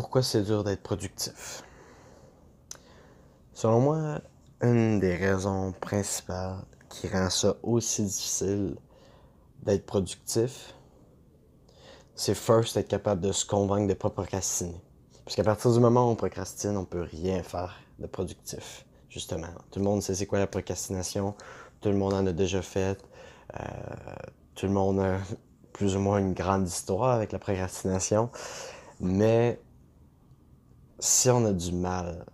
pourquoi c'est dur d'être productif? Selon moi, une des raisons principales qui rend ça aussi difficile d'être productif, c'est first être capable de se convaincre de ne pas procrastiner. Parce qu'à partir du moment où on procrastine, on peut rien faire de productif, justement. Tout le monde sait c'est quoi la procrastination, tout le monde en a déjà fait, euh, tout le monde a plus ou moins une grande histoire avec la procrastination, mais si on a du mal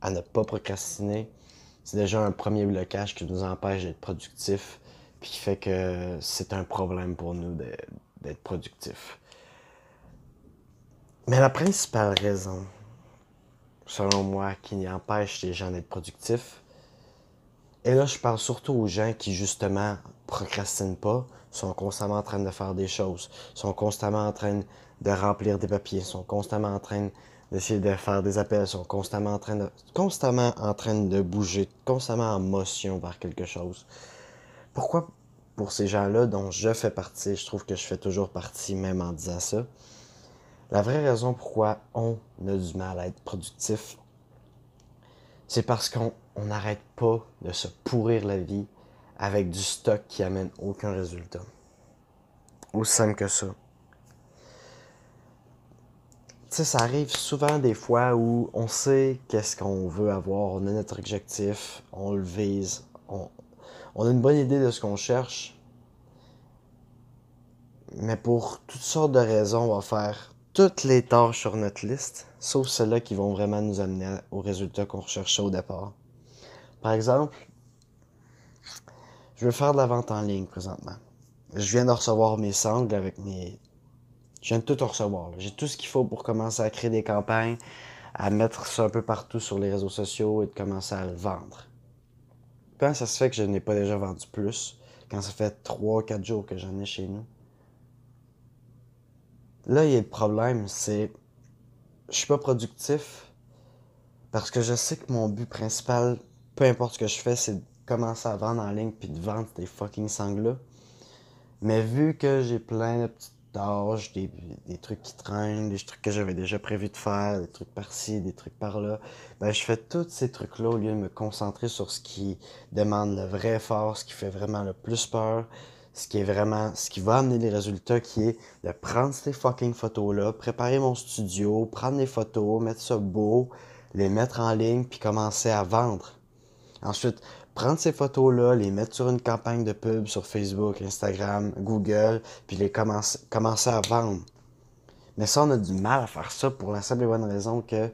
à ne pas procrastiner, c'est déjà un premier blocage qui nous empêche d'être productif, puis qui fait que c'est un problème pour nous d'être productif. Mais la principale raison, selon moi, qui empêche les gens d'être productifs, et là je parle surtout aux gens qui justement procrastinent pas, sont constamment en train de faire des choses, sont constamment en train de remplir des papiers, sont constamment en train d'essayer de faire des appels, sont constamment en train de constamment en train de bouger, constamment en motion vers quelque chose. Pourquoi pour ces gens-là dont je fais partie, je trouve que je fais toujours partie même en disant ça. La vraie raison pourquoi on a du mal à être productif, c'est parce qu'on n'arrête pas de se pourrir la vie avec du stock qui amène aucun résultat. Aussi simple que ça sais, ça arrive souvent des fois où on sait qu'est-ce qu'on veut avoir, on a notre objectif, on le vise, on, a une bonne idée de ce qu'on cherche, mais pour toutes sortes de raisons, on va faire toutes les tâches sur notre liste, sauf celles-là qui vont vraiment nous amener au résultat qu'on recherchait au départ. Par exemple, je veux faire de la vente en ligne présentement. Je viens de recevoir mes sangles avec mes je viens de tout recevoir. J'ai tout ce qu'il faut pour commencer à créer des campagnes, à mettre ça un peu partout sur les réseaux sociaux et de commencer à le vendre. Quand ça se fait que je n'ai pas déjà vendu plus, quand ça fait 3-4 jours que j'en ai chez nous, là, il y a le problème, c'est je suis pas productif parce que je sais que mon but principal, peu importe ce que je fais, c'est de commencer à vendre en ligne puis de vendre des fucking sangles Mais vu que j'ai plein de petites tâches, des, trucs qui traînent, des trucs que j'avais déjà prévu de faire, des trucs par-ci, des trucs par-là. Ben, je fais tous ces trucs-là au lieu de me concentrer sur ce qui demande le vrai effort, ce qui fait vraiment le plus peur, ce qui est vraiment, ce qui va amener les résultats, qui est de prendre ces fucking photos-là, préparer mon studio, prendre les photos, mettre ça beau, les mettre en ligne, puis commencer à vendre. Ensuite, prendre ces photos-là, les mettre sur une campagne de pub sur Facebook, Instagram, Google, puis les commencer, à vendre. Mais ça, on a du mal à faire ça pour la simple et bonne raison que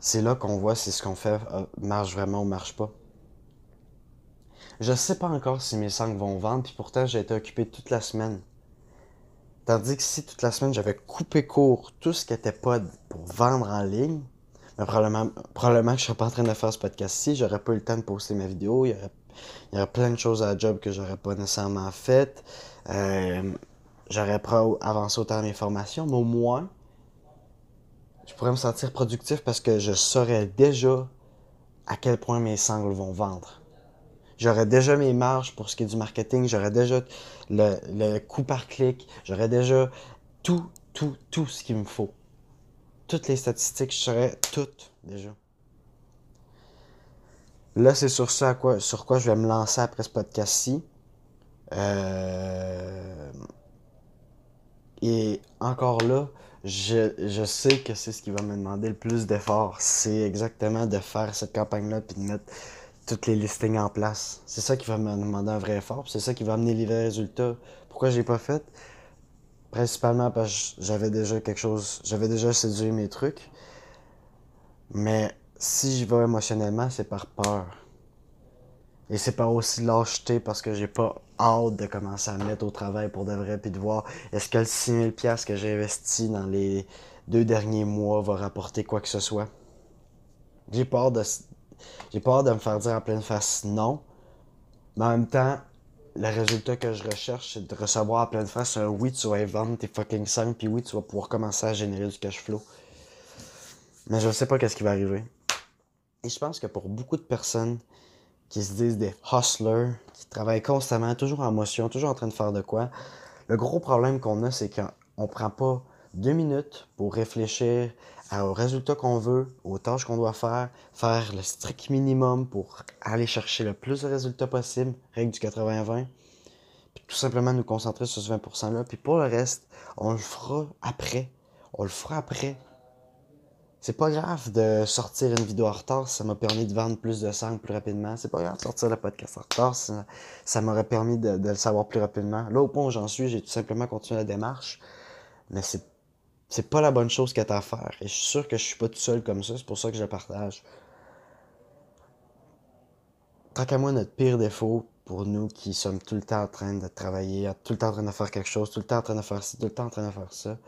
c'est là qu'on voit si ce qu'on fait euh, marche vraiment ou marche pas. Je sais pas encore si mes sangles vont vendre, puis pourtant j'ai été occupé toute la semaine. Tandis que si toute la semaine j'avais coupé court tout ce qui était pas pour vendre en ligne, probablement, probablement que je serais pas en train de faire ce podcast-ci. J'aurais pas eu le temps de poster ma vidéo. Il y aurait, plein de choses à job que j'aurais pas nécessairement faites. Euh, j'aurais pas avancé autant mes formations, mais au moins, je pourrais me sentir productif parce que je saurais déjà à quel point mes sangles vont vendre. J'aurais déjà mes marges pour ce qui est du marketing, j'aurais déjà le, le coût par clic, j'aurais déjà tout, tout, tout ce qu'il me faut toutes les statistiques, je serais toutes déjà. Là, c'est sur ça quoi, sur quoi je vais me lancer après ce podcast-ci. Euh, et encore là, je, sais que c'est ce qui va me demander le plus d'efforts. C'est exactement de faire cette campagne-là puis de mettre toutes les listings en place. C'est ça qui va me demander un vrai effort. C'est ça qui va amener les vrais résultats. Pourquoi j'ai pas fait? Principalement parce que j'avais déjà quelque chose, j'avais déjà séduit mes trucs. Mais si j'y vais émotionnellement, c'est par peur. Et c'est pas aussi lâcheté parce que j'ai pas hâte de commencer à me mettre au travail pour de vrai puis de voir est-ce que le 6000 pièces que j'ai investi dans les deux derniers mois va rapporter quoi que ce soit. J'ai peur de j'ai peur de me faire dire en pleine face non. Mais en même temps, le résultat que je recherche, c'est de recevoir à pleine face un oui, tu vas vendre tes fucking 5, puis oui, tu vas pouvoir commencer à générer du cash flow. Mais je sais pas qu'est-ce qui va arriver. Et je pense que pour beaucoup de personnes qui se disent des hustlers, qui travaillent constamment, toujours en motion, toujours en train de faire de quoi, le gros problème qu'on a, c'est qu'on prend pas deux minutes pour réfléchir au résultat qu'on veut, aux tâches qu'on doit faire, faire le strict minimum pour aller chercher le plus de résultats possible, règle du 80-20, puis tout simplement nous concentrer sur ce 20%-là, puis pour le reste, on le fera après. On le fera après. C'est pas grave de sortir une vidéo en retard, ça m'a permis de vendre plus de sang plus rapidement. C'est pas grave de sortir le podcast en retard, ça, m'aurait permis de, de, le savoir plus rapidement. Là, au point où j'en suis, j'ai tout simplement continué la démarche, mais c'est c'est pas la bonne chose qu'à à faire. Et je suis sûr que je suis pas tout seul comme ça, c'est pour ça que je partage. Tant qu'à moi, notre pire défaut pour nous qui sommes tout le temps en train de travailler, tout le temps en train de faire quelque chose, tout le temps en train de faire ci, tout le temps en train de faire ça,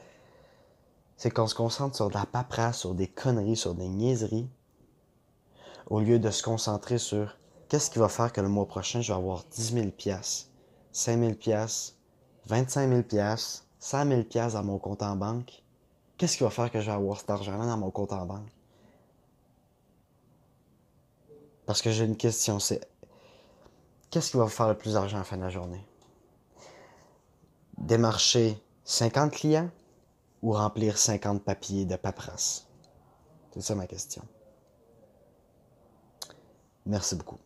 c'est qu'on se concentre sur de la paperasse, sur des conneries, sur des niaiseries, au lieu de se concentrer sur qu'est-ce qui va faire que le mois prochain, je vais avoir 10 000 piastres, 5 000 piastres, 25 000 piastres, 100 000 piastres dans mon compte en banque, Qu'est-ce qui va faire que je vais avoir cet argent-là dans mon compte en banque? Parce que j'ai une question, c'est qu'est-ce qui va vous faire le plus d'argent à fin de la journée? Démarcher 50 clients ou remplir 50 papiers de paperasse? C'est ça ma question. Merci beaucoup.